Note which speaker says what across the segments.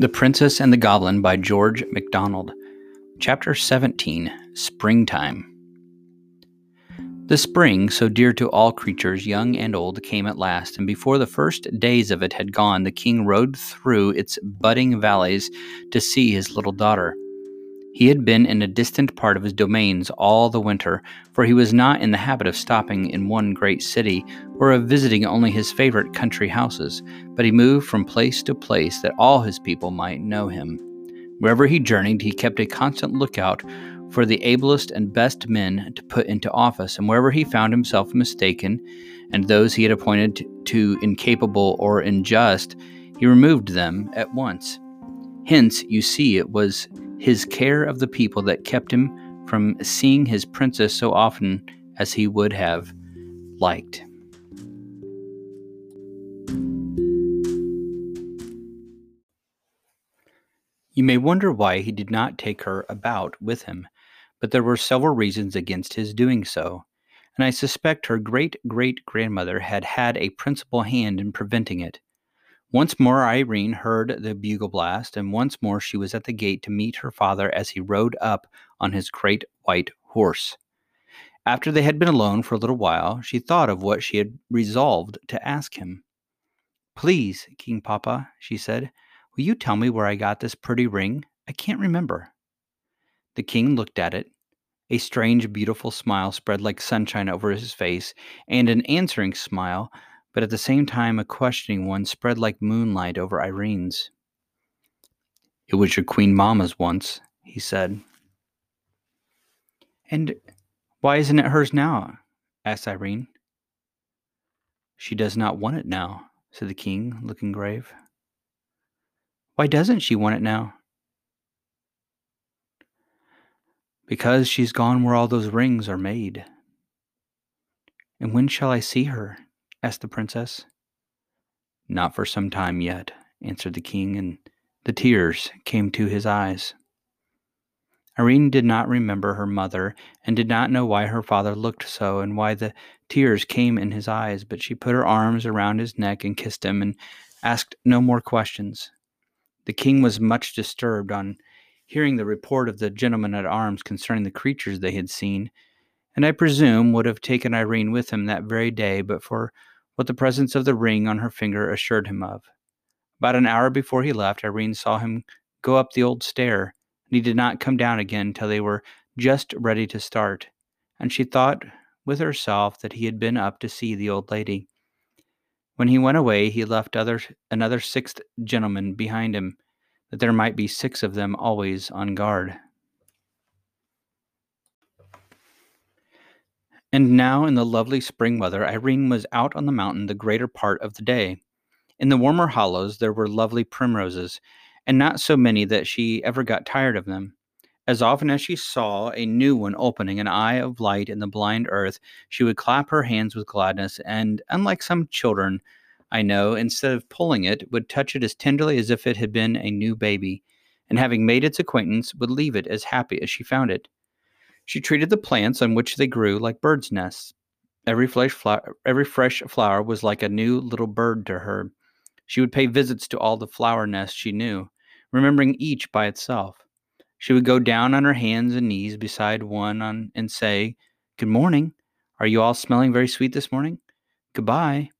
Speaker 1: The Princess and the Goblin by George MacDonald. Chapter 17 Springtime. The spring, so dear to all creatures, young and old, came at last, and before the first days of it had gone, the king rode through its budding valleys to see his little daughter. He had been in a distant part of his domains all the winter, for he was not in the habit of stopping in one great city or of visiting only his favorite country houses, but he moved from place to place that all his people might know him. Wherever he journeyed, he kept a constant lookout for the ablest and best men to put into office, and wherever he found himself mistaken, and those he had appointed to incapable or unjust, he removed them at once. Hence, you see, it was his care of the people that kept him from seeing his princess so often as he would have liked. You may wonder why he did not take her about with him, but there were several reasons against his doing so, and I suspect her great great grandmother had had a principal hand in preventing it. Once more Irene heard the bugle blast, and once more she was at the gate to meet her father as he rode up on his great white horse. After they had been alone for a little while, she thought of what she had resolved to ask him. Please, King Papa, she said, will you tell me where I got this pretty ring? I can't remember. The king looked at it. A strange, beautiful smile spread like sunshine over his face, and an answering smile but at the same time a questioning one spread like moonlight over Irene's. It was your queen mamma's once, he said. And why isn't it hers now? asked Irene. She does not want it now, said the king, looking grave. Why doesn't she want it now? Because she's gone where all those rings are made. And when shall I see her? Asked the princess. Not for some time yet, answered the king, and the tears came to his eyes. Irene did not remember her mother and did not know why her father looked so and why the tears came in his eyes, but she put her arms around his neck and kissed him and asked no more questions. The king was much disturbed on hearing the report of the gentlemen at arms concerning the creatures they had seen, and I presume would have taken Irene with him that very day but for what the presence of the ring on her finger assured him of. About an hour before he left, Irene saw him go up the old stair, and he did not come down again till they were just ready to start, and she thought with herself that he had been up to see the old lady. When he went away, he left other, another sixth gentleman behind him, that there might be six of them always on guard. And now, in the lovely spring weather, Irene was out on the mountain the greater part of the day. In the warmer hollows, there were lovely primroses, and not so many that she ever got tired of them. As often as she saw a new one opening an eye of light in the blind earth, she would clap her hands with gladness, and, unlike some children I know, instead of pulling it, would touch it as tenderly as if it had been a new baby, and having made its acquaintance, would leave it as happy as she found it. She treated the plants on which they grew like birds' nests. Every fresh, flower, every fresh flower was like a new little bird to her. She would pay visits to all the flower nests she knew, remembering each by itself. She would go down on her hands and knees beside one on, and say, Good morning. Are you all smelling very sweet this morning? Goodbye.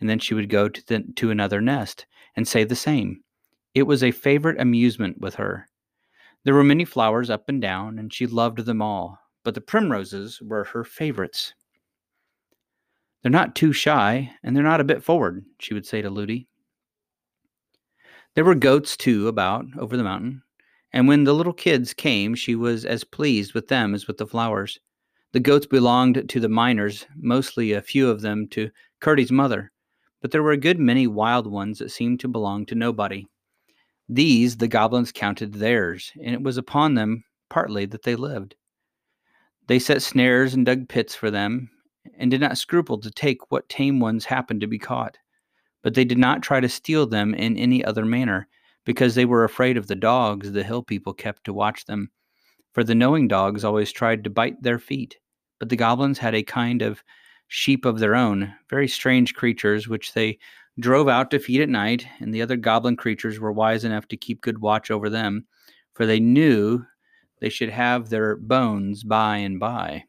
Speaker 1: And then she would go to, the, to another nest and say the same. It was a favorite amusement with her. There were many flowers up and down, and she loved them all, but the primroses were her favorites. They're not too shy, and they're not a bit forward, she would say to Lootie. There were goats, too, about over the mountain, and when the little kids came, she was as pleased with them as with the flowers. The goats belonged to the miners, mostly a few of them to Curdie's mother, but there were a good many wild ones that seemed to belong to nobody. These the goblins counted theirs, and it was upon them partly that they lived. They set snares and dug pits for them, and did not scruple to take what tame ones happened to be caught. But they did not try to steal them in any other manner, because they were afraid of the dogs the hill people kept to watch them. For the knowing dogs always tried to bite their feet, but the goblins had a kind of sheep of their own, very strange creatures, which they drove out to feed at night, and the other goblin creatures were wise enough to keep good watch over them, for they knew they should have their bones by and by.